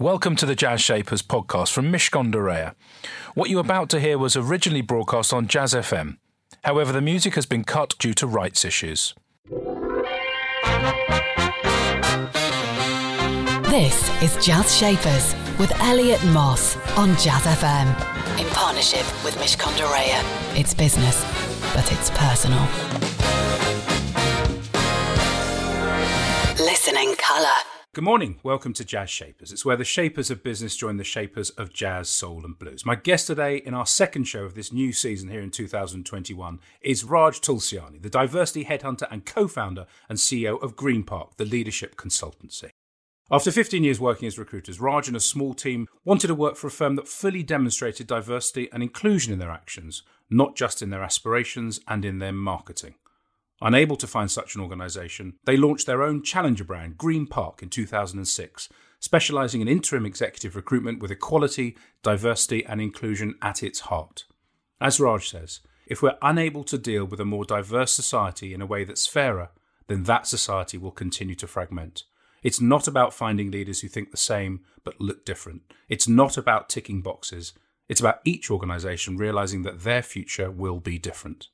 Welcome to the Jazz Shapers podcast from Mishcon de Reya. What you're about to hear was originally broadcast on Jazz FM. However, the music has been cut due to rights issues. This is Jazz Shapers with Elliot Moss on Jazz FM in partnership with Mishcon de Reya. It's business, but it's personal. Listening colour. Good morning. Welcome to Jazz Shapers. It's where the shapers of business join the shapers of jazz, soul, and blues. My guest today in our second show of this new season here in 2021 is Raj Tulsiani, the diversity headhunter and co founder and CEO of Green Park, the leadership consultancy. After 15 years working as recruiters, Raj and a small team wanted to work for a firm that fully demonstrated diversity and inclusion in their actions, not just in their aspirations and in their marketing. Unable to find such an organisation, they launched their own challenger brand, Green Park, in 2006, specialising in interim executive recruitment with equality, diversity, and inclusion at its heart. As Raj says, if we're unable to deal with a more diverse society in a way that's fairer, then that society will continue to fragment. It's not about finding leaders who think the same but look different. It's not about ticking boxes. It's about each organisation realising that their future will be different.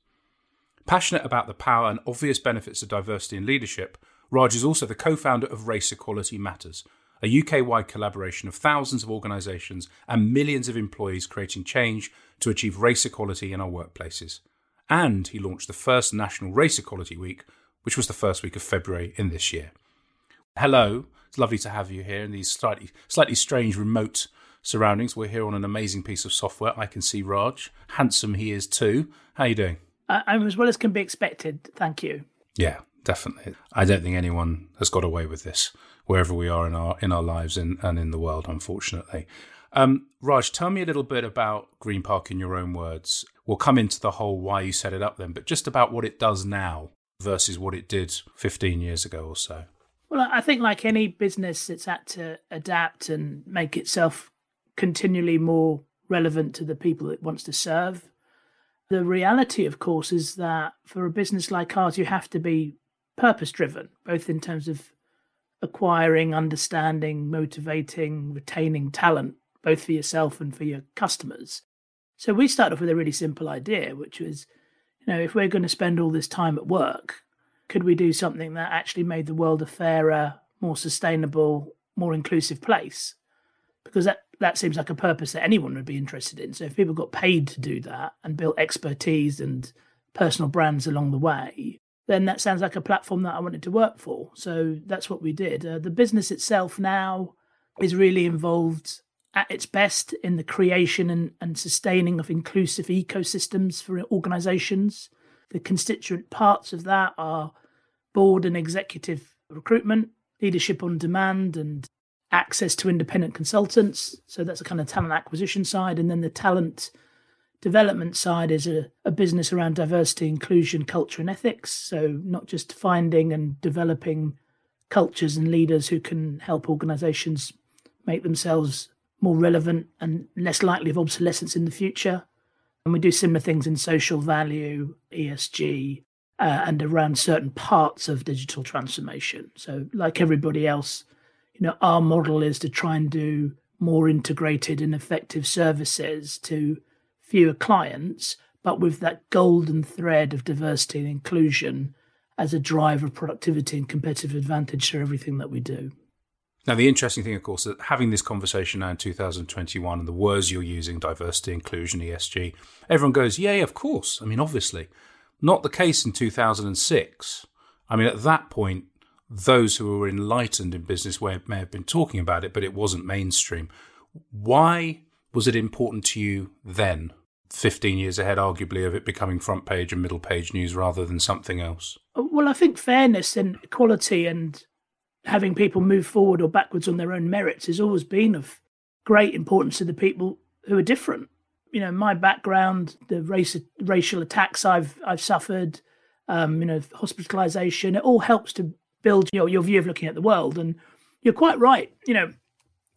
Passionate about the power and obvious benefits of diversity in leadership, Raj is also the co founder of Race Equality Matters, a UK wide collaboration of thousands of organisations and millions of employees creating change to achieve race equality in our workplaces. And he launched the first National Race Equality Week, which was the first week of February in this year. Hello, it's lovely to have you here in these slightly, slightly strange remote surroundings. We're here on an amazing piece of software. I can see Raj. Handsome he is too. How are you doing? I'm as well as can be expected. Thank you. Yeah, definitely. I don't think anyone has got away with this wherever we are in our in our lives and, and in the world, unfortunately. Um, Raj, tell me a little bit about Green Park in your own words. We'll come into the whole why you set it up then, but just about what it does now versus what it did 15 years ago or so. Well, I think like any business, it's had to adapt and make itself continually more relevant to the people it wants to serve. The reality, of course, is that for a business like ours, you have to be purpose driven, both in terms of acquiring, understanding, motivating, retaining talent, both for yourself and for your customers. So we started off with a really simple idea, which was, you know, if we're going to spend all this time at work, could we do something that actually made the world a fairer, more sustainable, more inclusive place? Because that that seems like a purpose that anyone would be interested in. So if people got paid to do that and built expertise and personal brands along the way, then that sounds like a platform that I wanted to work for. So that's what we did. Uh, the business itself now is really involved at its best in the creation and, and sustaining of inclusive ecosystems for organizations. The constituent parts of that are board and executive recruitment, leadership on demand, and access to independent consultants. So that's a kind of talent acquisition side. And then the talent development side is a, a business around diversity, inclusion, culture, and ethics. So not just finding and developing cultures and leaders who can help organizations make themselves more relevant and less likely of obsolescence in the future. And we do similar things in social value, ESG, uh, and around certain parts of digital transformation. So, like everybody else, you know, our model is to try and do more integrated and effective services to fewer clients, but with that golden thread of diversity and inclusion as a driver of productivity and competitive advantage for everything that we do. Now, the interesting thing, of course, that having this conversation now in 2021 and the words you're using, diversity, inclusion, ESG, everyone goes, yeah, of course. I mean, obviously. Not the case in 2006. I mean, at that point, those who were enlightened in business where may have been talking about it, but it wasn't mainstream. Why was it important to you then, 15 years ahead, arguably, of it becoming front page and middle page news rather than something else? Well, I think fairness and equality and having people move forward or backwards on their own merits has always been of great importance to the people who are different. You know, my background, the race, racial attacks I've I've suffered, um, you know, hospitalization, it all helps to build your, your view of looking at the world. And you're quite right. You know,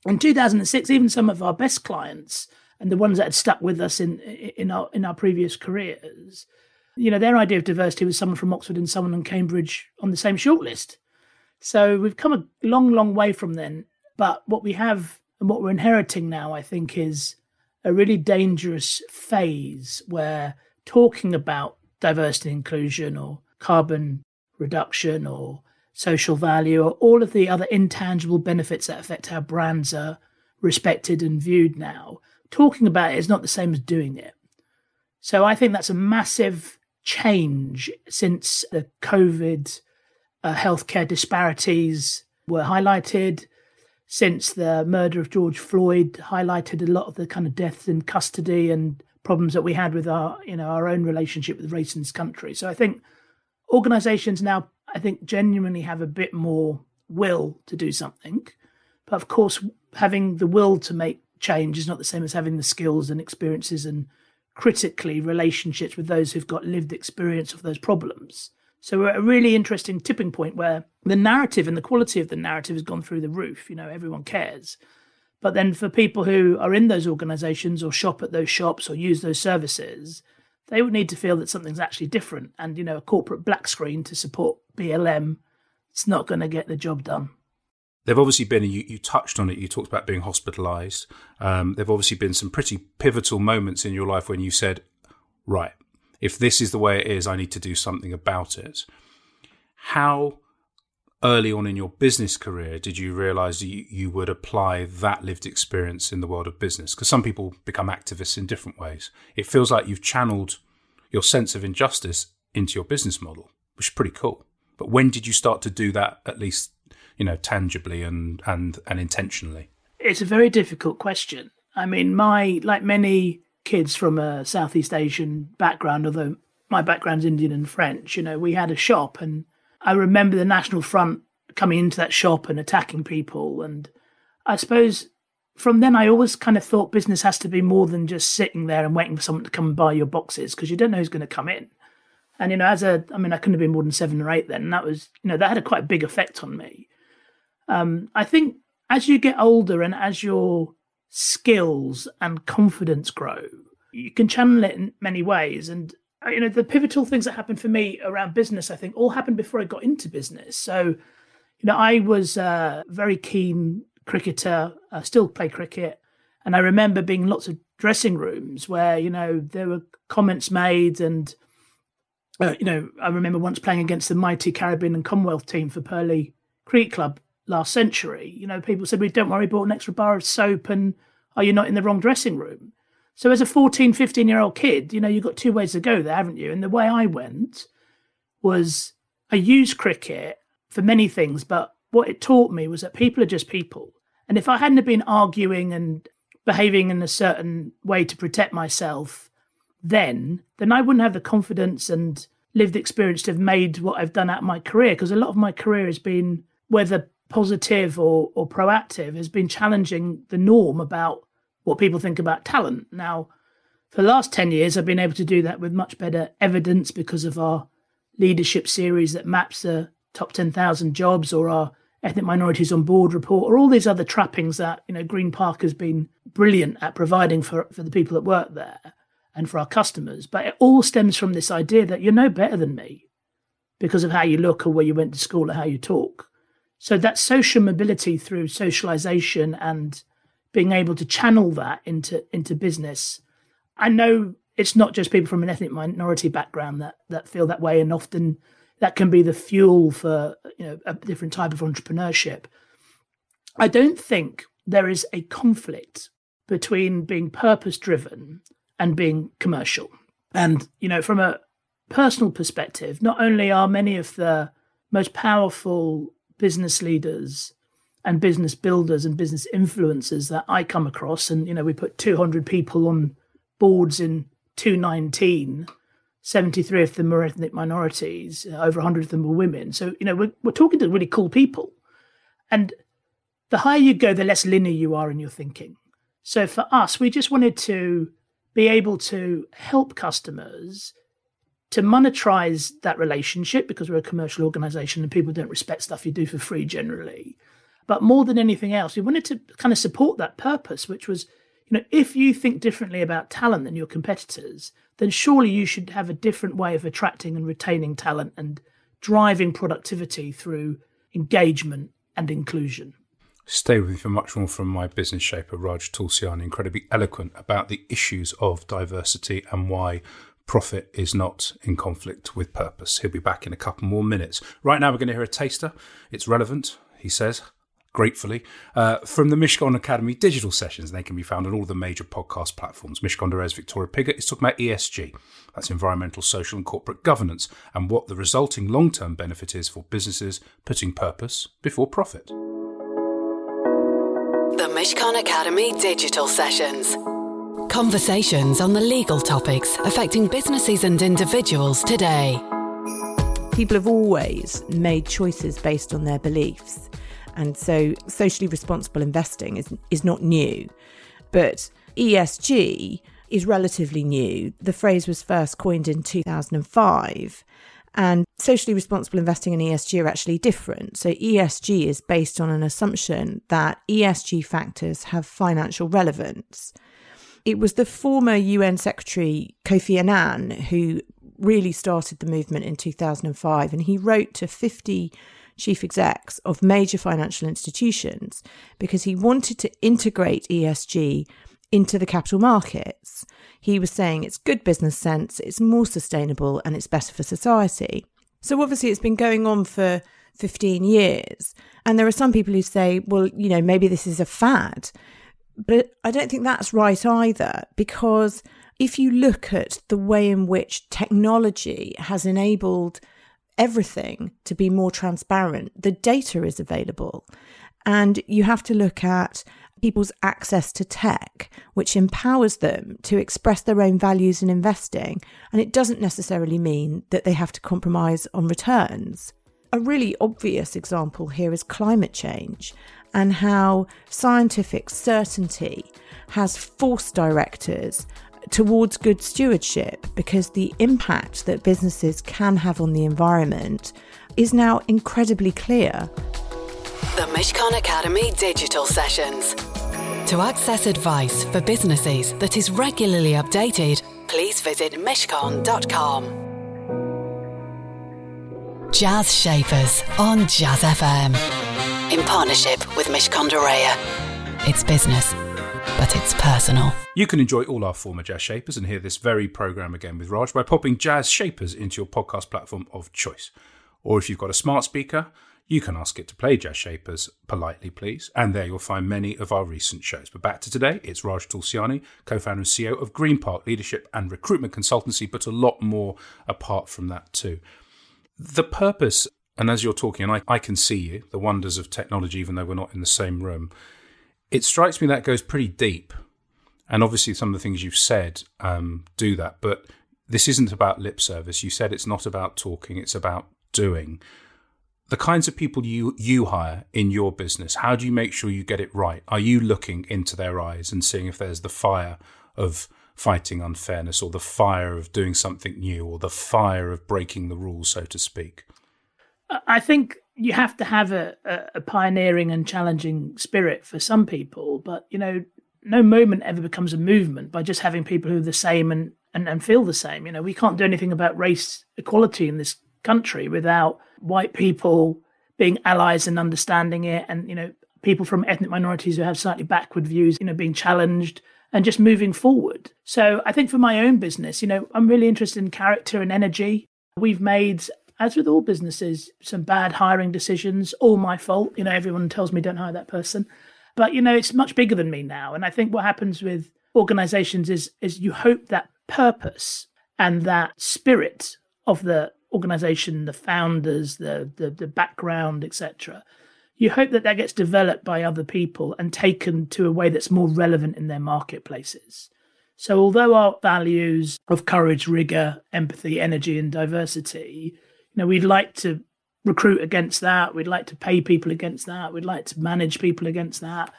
in 2006, even some of our best clients and the ones that had stuck with us in in our in our previous careers, you know, their idea of diversity was someone from Oxford and someone in Cambridge on the same shortlist. So we've come a long, long way from then. But what we have And what we're inheriting now, I think, is a really dangerous phase where talking about diversity and inclusion or carbon reduction or social value or all of the other intangible benefits that affect how brands are respected and viewed now, talking about it is not the same as doing it. So I think that's a massive change since the COVID uh, healthcare disparities were highlighted, since the murder of George Floyd highlighted a lot of the kind of deaths in custody and problems that we had with our, you know, our own relationship with race in this country. So I think organizations now, I think, genuinely have a bit more will to do something. But of course, having the will to make change is not the same as having the skills and experiences and critically relationships with those who've got lived experience of those problems. So we're at a really interesting tipping point where the narrative and the quality of the narrative has gone through the roof. You know, everyone cares. But then for people who are in those organizations or shop at those shops or use those services, they would need to feel that something's actually different. And, you know, a corporate black screen to support BLM, it's not going to get the job done. They've obviously been, you, you touched on it, you talked about being hospitalized. Um, there've obviously been some pretty pivotal moments in your life when you said, right, if this is the way it is, I need to do something about it. How early on in your business career did you realize you, you would apply that lived experience in the world of business? Because some people become activists in different ways. It feels like you've channeled your sense of injustice into your business model, which is pretty cool. But when did you start to do that, at least you know, tangibly and and and intentionally? It's a very difficult question. I mean, my like many kids from a Southeast Asian background, although my background's Indian and French, you know, we had a shop and I remember the National Front coming into that shop and attacking people. And I suppose from then I always kind of thought business has to be more than just sitting there and waiting for someone to come and buy your boxes because you don't know who's going to come in. And you know, as a, I mean, I couldn't have been more than seven or eight then. And that was, you know, that had a quite big effect on me. Um, I think as you get older and as your skills and confidence grow, you can channel it in many ways. And uh, you know, the pivotal things that happened for me around business, I think, all happened before I got into business. So, you know, I was a very keen cricketer. I still play cricket, and I remember being in lots of dressing rooms where you know there were comments made and. Uh, you know, I remember once playing against the mighty Caribbean and Commonwealth team for Purley Cricket Club, last century. You know, people said, "We don't worry, bought an extra bar of soap, and are you not in the wrong dressing room?" So, as a 14, 15 year old kid, you know, you've got two ways to go there, haven't you? And the way I went was I used cricket for many things, but what it taught me was that people are just people. And if I hadn't been arguing and behaving in a certain way to protect myself then, then I wouldn't have the confidence and lived experience to have made what I've done out of my career. Because a lot of my career has been whether positive or, or proactive has been challenging the norm about what people think about talent. Now, for the last 10 years, I've been able to do that with much better evidence because of our leadership series that maps the top 10,000 jobs or our ethnic minorities on board report or all these other trappings that, you know, Green Park has been brilliant at providing for, for the people that work there and for our customers. But it all stems from this idea that you're no better than me because of how you look or where you went to school or how you talk. So that social mobility through socialization and being able to channel that into into business. I know it's not just people from an ethnic minority background that that feel that way, and often that can be the fuel for you know a different type of entrepreneurship. I don't think there is a conflict between being purpose driven and being commercial. And you know, from a personal perspective, not only are many of the most powerful business leaders and business builders and business influencers that I come across. And, you know, we put 200 people on boards in 2019. 73 of them are ethnic minorities, over 100 of them were women. So, you know, we're, we're talking to really cool people. And the higher you go, the less linear you are in your thinking. So for us, we just wanted to be able to help customers to monetize that relationship because we're a commercial organization and people don't respect stuff you do for free generally. But more than anything else, we wanted to kind of support that purpose, which was, you know, if you think differently about talent than your competitors, then surely you should have a different way of attracting and retaining talent and driving productivity through engagement and inclusion. Stay with me for much more from my business shaper, Raj Tulsiani, incredibly eloquent about the issues of diversity and why profit is not in conflict with purpose. He'll be back in a couple more minutes. Right now, we're going to hear a taster. It's relevant, he says, gratefully, uh, from the Mishcon Academy digital sessions. They can be found on all the major podcast platforms. Mishcon de Reya's Victoria Pigott is talking about ESG. That's environmental, social, and corporate governance, and what the resulting long term benefit is for businesses putting purpose before profit. The Mishcon Academy digital sessions. Conversations on the legal topics affecting businesses and individuals today. People have always made choices based on their beliefs. And so socially responsible investing is, is not new. But ESG is relatively new. The phrase was first coined in 2005. And socially responsible investing and ESG are actually different. So, ESG is based on an assumption that ESG factors have financial relevance. It was the former UN Secretary Kofi Annan who really started the movement in 2005, and he wrote to 50 chief execs of major financial institutions because he wanted to integrate ESG into the capital markets. He was saying it's good business sense, it's more sustainable, and it's better for society. So, obviously, it's been going on for 15 years. And there are some people who say, well, you know, maybe this is a fad. But I don't think that's right either, because if you look at the way in which technology has enabled everything to be more transparent, the data is available. And you have to look at people's access to tech, which empowers them to express their own values in investing. And it doesn't necessarily mean that they have to compromise on returns. A really obvious example here is climate change and how scientific certainty has forced directors towards good stewardship because the impact that businesses can have on the environment is now incredibly clear. The Mishcon Academy digital sessions. To access advice for businesses that is regularly updated, please visit mishcon.com. Jazz Shapers on Jazz FM. In partnership with Mishcon de Reya. It's business, but it's personal. You can enjoy all our former Jazz Shapers and hear this very programme again with Raj by popping Jazz Shapers into your podcast platform of choice. Or if you've got a smart speaker, you can ask it to play Jazz Shapers politely, please, and there you'll find many of our recent shows. But back to today, it's Raj Tulsiani, co founder and CEO of Green Park Leadership and Recruitment Consultancy, but a lot more apart from that too. The purpose, and as you're talking, and I, I can see you, the wonders of technology, even though we're not in the same room, it strikes me that goes pretty deep. And obviously, some of the things you've said um, do that, but this isn't about lip service. You said it's not about talking, it's about doing the kinds of people you you hire in your business how do you make sure you get it right? Are you looking into their eyes and seeing if there's the fire of fighting unfairness or the fire of doing something new or the fire of breaking the rules so to speak? I think you have to have a, a pioneering and challenging spirit for some people but you know no moment ever becomes a movement by just having people who are the same and, and, and feel the same. You know we can't do anything about race equality in this country without white people being allies and understanding it and you know people from ethnic minorities who have slightly backward views you know being challenged and just moving forward. So i think for my own business you know i'm really interested in character and energy. We've made as with all businesses some bad hiring decisions all my fault. You know everyone tells me don't hire that person. But you know it's much bigger than me now. And i think what happens with organizations is is you hope that purpose and that spirit of the organization, the founders, the the, the background, etc. You hope that that gets developed by other people and taken to a way that's more relevant in their marketplaces. So, although our values of courage, rigor, empathy, energy, and diversity, you know, we'd like to recruit against that. We'd like to pay people against that. We'd like to manage people against that.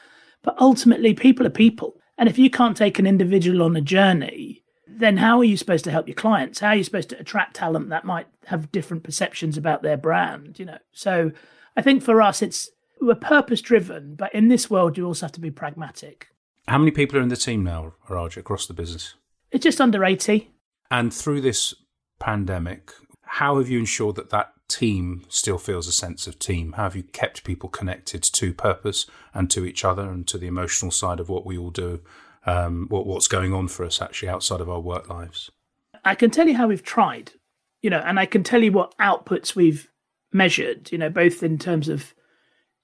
But ultimately, people are people. And if you can't take an individual on a journey, then how are you supposed to help your clients? How are you supposed to attract talent that might have different perceptions about their brand? You know, so I think for us, it's we're purpose driven, but in this world, you also have to be pragmatic. How many people are in the team now, Raj, across the business? It's just under eighty. And through this pandemic, how have you ensured that that team still feels a sense of team? How have you kept people connected to purpose and to each other and to the emotional side of what we all do, um, what, what's going on for us actually outside of our work lives? I can tell you how we've tried, you know, and I can tell you what outputs we've measured, you know, both in terms of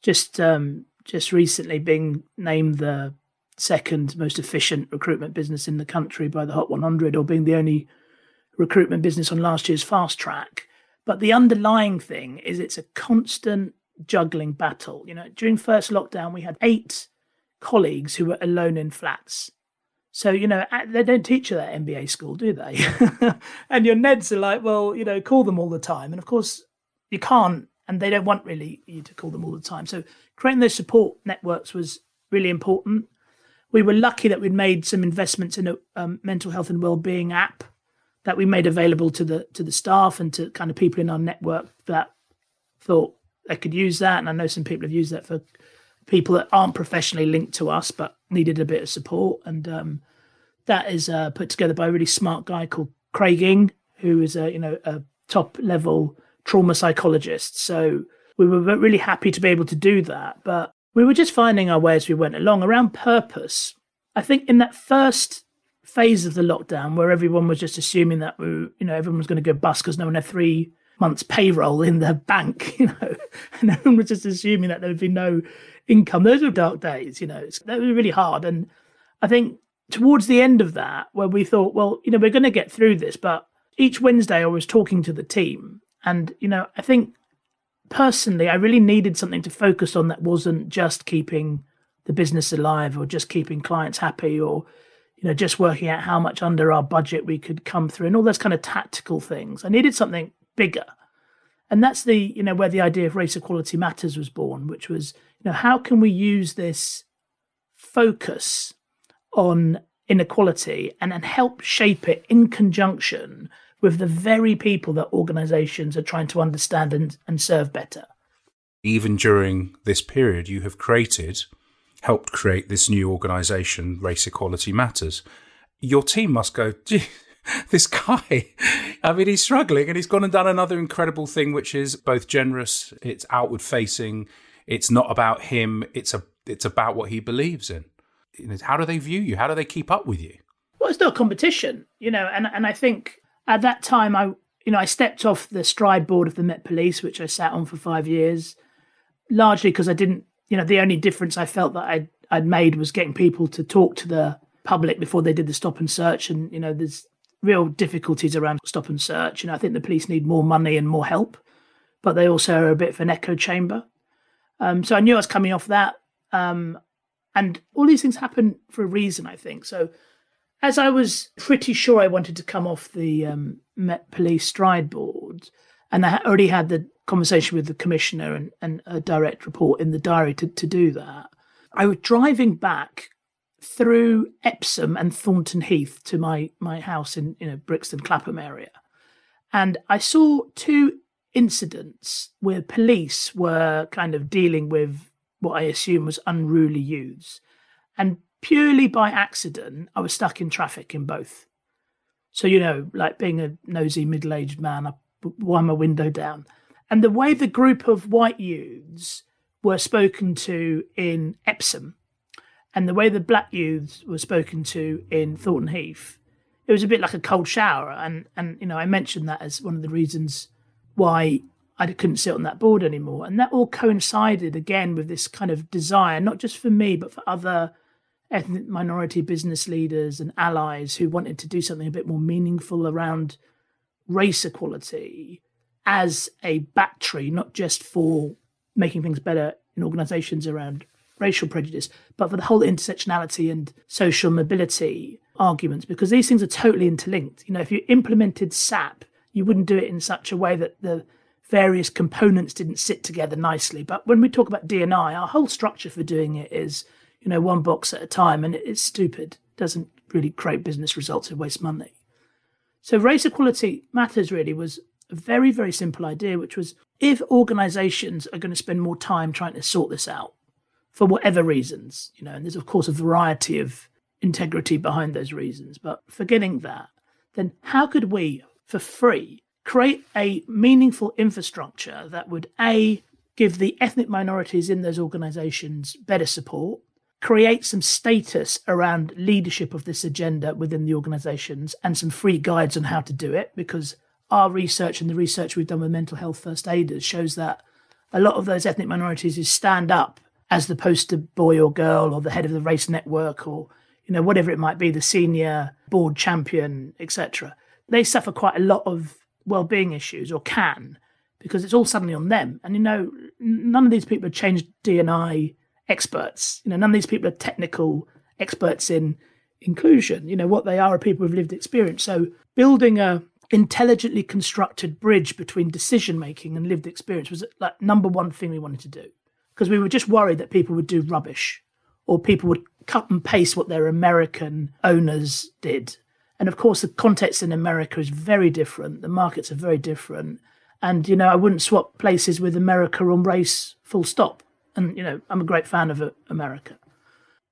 just um, just recently being named the second most efficient recruitment business in the country by the Hot 100, or being the only recruitment business on last year's fast track. But the underlying thing is it's a constant juggling battle. You know, during first lockdown, we had eight colleagues who were alone in flats. So, you know, they don't teach you that MBA school, do they? and your Neds are like, well, you know, call them all the time. And of course, you can't, and they don't want really you to call them all the time. So, creating those support networks was really important. We were lucky that we'd made some investments in a um, mental health and well-being app that we made available to the to the staff and to kind of people in our network that thought they could use that. And I know some people have used that for people that aren't professionally linked to us but needed a bit of support. And um, that is uh, put together by a really smart guy called Craig Ing, who is a you know a top level trauma psychologist. So we were really happy to be able to do that. But we were just finding our way as we went along around purpose. I think in that first phase of the lockdown where everyone was just assuming that we, you know, everyone was going to go bust because no one had three months payroll in the bank, you know, and everyone was just assuming that there would be no income. Those were dark days, you know, it's, that was really hard. And I think towards the end of that, where we thought, well, you know, we're going to get through this, but each Wednesday I was talking to the team, and you know, I think personally, I really needed something to focus on that wasn't just keeping the business alive or just keeping clients happy or you know, just working out how much under our budget we could come through and all those kind of tactical things. I needed something bigger. And that's the, you know, where the idea of race equality matters was born, which was, you know, how can we use this focus on inequality and, and help shape it in conjunction with the very people that organizations are trying to understand and, and serve better. Even during this period, you have created helped create this new organization, Race Equality Matters. Your team must go, this guy, I mean, he's struggling and he's gone and done another incredible thing, which is both generous, it's outward facing, it's not about him, it's a it's about what he believes in. How do they view you? How do they keep up with you? Well, it's not competition, you know, and, and I think at that time I you know, I stepped off the stride board of the Met Police, which I sat on for five years, largely because I didn't you know, the only difference I felt that I'd, I'd made was getting people to talk to the public before they did the stop and search. And, you know, there's real difficulties around stop and search. and I think the police need more money and more help, but they also are a bit of an echo chamber. Um, so I knew I was coming off that. Um, and all these things happen for a reason, I think. So as I was pretty sure I wanted to come off the um, Met Police stride board, and I already had the conversation with the commissioner and, and a direct report in the diary to, to do that. I was driving back through Epsom and Thornton Heath to my my house in you know Brixton Clapham area, and I saw two incidents where police were kind of dealing with what I assume was unruly youths, and purely by accident, I was stuck in traffic in both. So you know, like being a nosy middle aged man, I wind my window down. And the way the group of white youths were spoken to in Epsom and the way the black youths were spoken to in Thornton Heath, it was a bit like a cold shower. And, and you know, I mentioned that as one of the reasons why I couldn't sit on that board anymore. And that all coincided again with this kind of desire, not just for me, but for other ethnic minority business leaders and allies who wanted to do something a bit more meaningful around race equality as a battery, not just for making things better in organizations around racial prejudice, but for the whole intersectionality and social mobility arguments, because these things are totally interlinked. You know, if you implemented SAP, you wouldn't do it in such a way that the various components didn't sit together nicely. But when we talk about D&I, our whole structure for doing it is, you know, one box at a time, and it's stupid. It doesn't really create business results. It wastes money. So race equality matters really was a very, very simple idea, which was if organizations are going to spend more time trying to sort this out for whatever reasons, you know, and there's of course a variety of integrity behind those reasons, but forgetting that, then how could we, for free, create a meaningful infrastructure that would A, give the ethnic minorities in those organizations better support, create some status around leadership of this agenda within the organizations and some free guides on how to do it? Because our research and the research we've done with mental health first aiders shows that a lot of those ethnic minorities who stand up as the poster boy or girl or the head of the race network or you know whatever it might be the senior board champion etc they suffer quite a lot of well-being issues or can because it's all suddenly on them. And you know none of these people are changed dni experts. You know none of these people are technical experts in inclusion. You know what they are are people with lived experience. So building a intelligently constructed bridge between decision making and lived experience was like number one thing we wanted to do because we were just worried that people would do rubbish or people would cut and paste what their American owners did. And of course, the context in America is very different. The markets are very different. And, you know, I wouldn't swap places with America on race, full stop. And, you know, I'm a great fan of uh, America.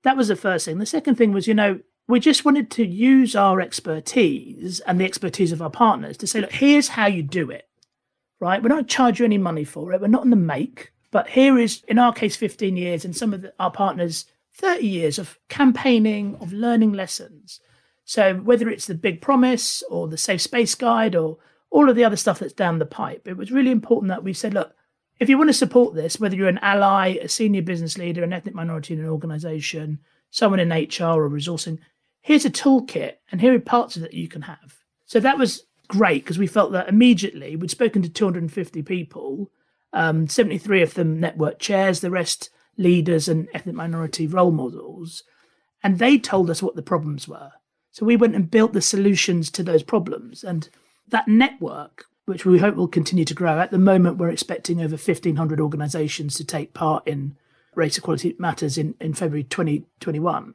That was the first thing. The second thing was, you know, we just wanted to use our expertise and the expertise of our partners to say, look, here's how you do it, right? We're not charge you any money for it. We're not in the make, but here is, in our case, 15 years, and some of the, our partners, 30 years of campaigning, of learning lessons. So whether it's the Big Promise or the Safe Space Guide or all of the other stuff that's down the pipe, it was really important that we said, look, if you want to support this, whether you're an ally, a senior business leader, an ethnic minority in an organization, someone in HR or resourcing, here's a toolkit and here are parts of it that you can have. So that was great because we felt that immediately we'd spoken to 250 people, um, 73 of them network chairs, the rest leaders and ethnic minority role models, and they told us what the problems were. So we went and built the solutions to those problems. And that network, which we hope will continue to grow, at the moment we're expecting over 1,500 organisations to take part in Race Equality Matters in, in February 2021.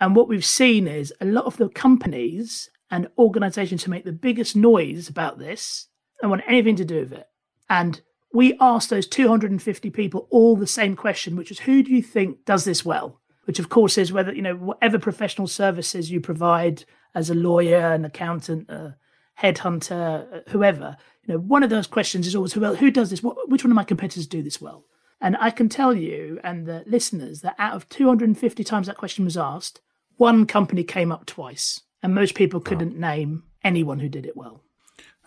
And what we've seen is a lot of the companies and organizations who make the biggest noise about this don't want anything to do with it. And we asked those 250 people all the same question, which is who do you think does this well? Which, of course, is whether, you know, whatever professional services you provide as a lawyer, an accountant, a headhunter, uh, whoever, you know, one of those questions is always who, who does this? What, which one of my competitors do this well? And I can tell you and the listeners that out of 250 times that question was asked, one company came up twice, and most people couldn't oh. name anyone who did it well.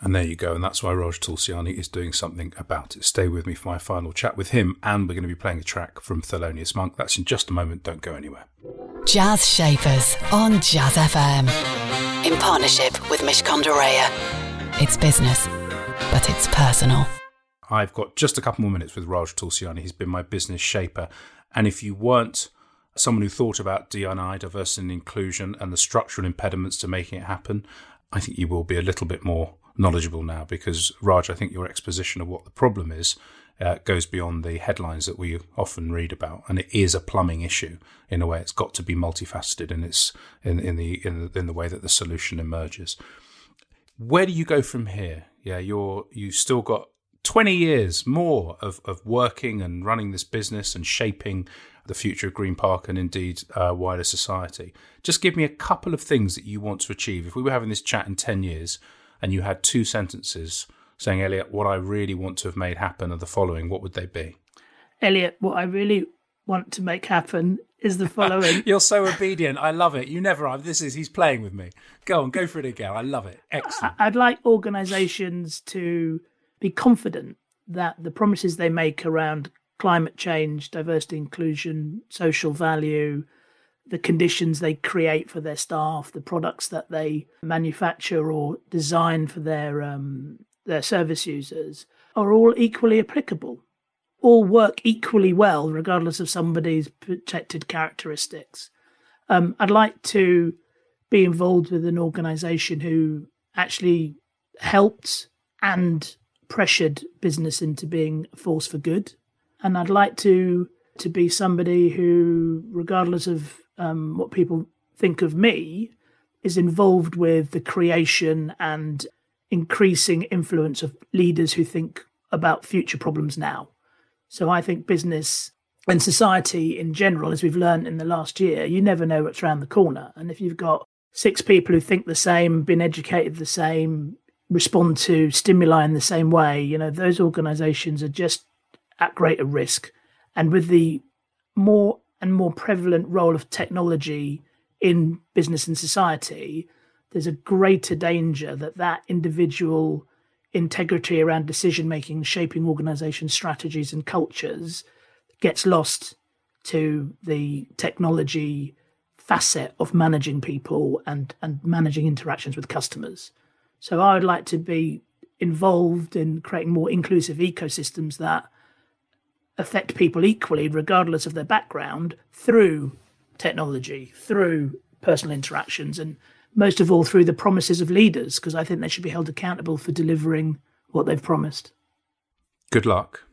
And there you go. And that's why Raj Tulsiani is doing something about it. Stay with me for my final chat with him. And we're going to be playing a track from Thelonious Monk. That's in just a moment. Don't go anywhere. Jazz Shapers on Jazz FM. In partnership with Mishcon de It's business, but it's personal. I've got just a couple more minutes with Raj Tulsiani. He's been my business shaper. And if you weren't someone who thought about DNI, diversity and inclusion, and the structural impediments to making it happen, I think you will be a little bit more knowledgeable now because, Raj, I think your exposition of what the problem is uh, goes beyond the headlines that we often read about, and it is a plumbing issue in a way. It's got to be multifaceted, and it's in, in the in the, in the way that the solution emerges. Where do you go from here? Yeah, you're you still got 20 years more of, of working and running this business and shaping the future of Green Park and indeed uh, wider society. Just give me a couple of things that you want to achieve. If we were having this chat in 10 years and you had two sentences saying, Elliot, what I really want to have made happen are the following, what would they be? Elliot, what I really want to make happen is the following. You're so obedient. I love it. You never are. This is, he's playing with me. Go on, go for it again. I love it. Excellent. I'd like organizations to be confident that the promises they make around climate change, diversity, inclusion, social value, the conditions they create for their staff, the products that they manufacture or design for their um, their service users are all equally applicable, all work equally well, regardless of somebody's protected characteristics. Um, I'd like to be involved with an organisation who actually helped and pressured business into being a force for good and I'd like to to be somebody who, regardless of um, what people think of me, is involved with the creation and increasing influence of leaders who think about future problems now. So I think business and society in general, as we've learned in the last year, you never know what's around the corner. And if you've got six people who think the same, been educated the same, respond to stimuli in the same way, you know, those organizations are just at greater risk. And with the more and more prevalent role of technology in business and society, there's a greater danger that that individual integrity around decision making, shaping organization strategies and cultures gets lost to the technology facet of managing people and, and managing interactions with customers. So I would like to be involved in creating more inclusive ecosystems that affect people equally, regardless of their background, through technology, through personal interactions, and most of all through the promises of leaders, because I think they should be held accountable for delivering what they've promised. Good luck.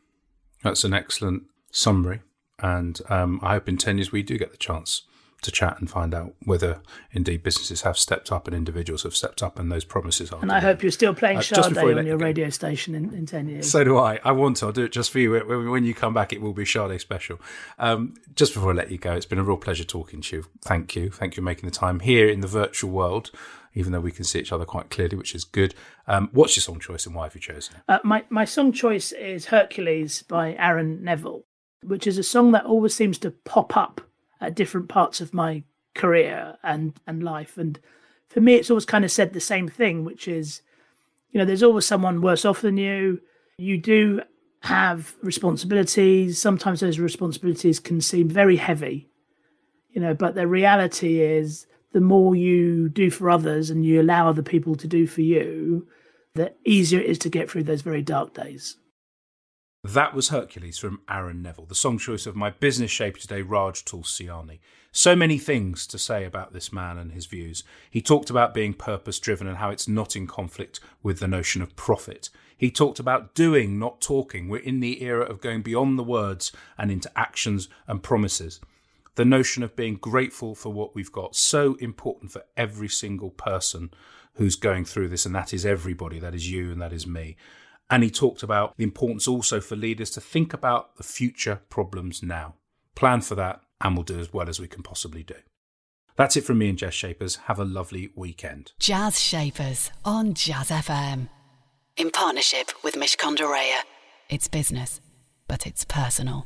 That's an excellent summary. And um, I hope in 10 years we do get the chance to chat and find out whether indeed businesses have stepped up and individuals have stepped up and those promises are. And I hope you're still playing uh, Sade on your radio station in, in 10 years. So do I. I want to. I'll do it just for you. When you come back, it will be Sade special. Um, just before I let you go, it's been a real pleasure talking to you. Thank you. Thank you for making the time here in the virtual world. Even though we can see each other quite clearly, which is good. Um, what's your song choice and why have you chosen it? Uh, my, my song choice is Hercules by Aaron Neville, which is a song that always seems to pop up at different parts of my career and and life. And for me, it's always kind of said the same thing, which is, you know, there's always someone worse off than you. You do have responsibilities. Sometimes those responsibilities can seem very heavy, you know, but the reality is the more you do for others and you allow other people to do for you, the easier it is to get through those very dark days. That was Hercules from Aaron Neville, the song choice of my business shaper today, Raj Tulsiani. So many things to say about this man and his views. He talked about being purpose driven and how it's not in conflict with the notion of profit. He talked about doing, not talking. We're in the era of going beyond the words and into actions and promises. The notion of being grateful for what we've got, so important for every single person who's going through this, and that is everybody. That is you and that is me. And he talked about the importance also for leaders to think about the future problems now, plan for that, and we'll do as well as we can possibly do. That's it from me and Jazz Shapers. Have a lovely weekend. Jazz Shapers on Jazz FM. In partnership with Mishcon de It's business, but it's personal.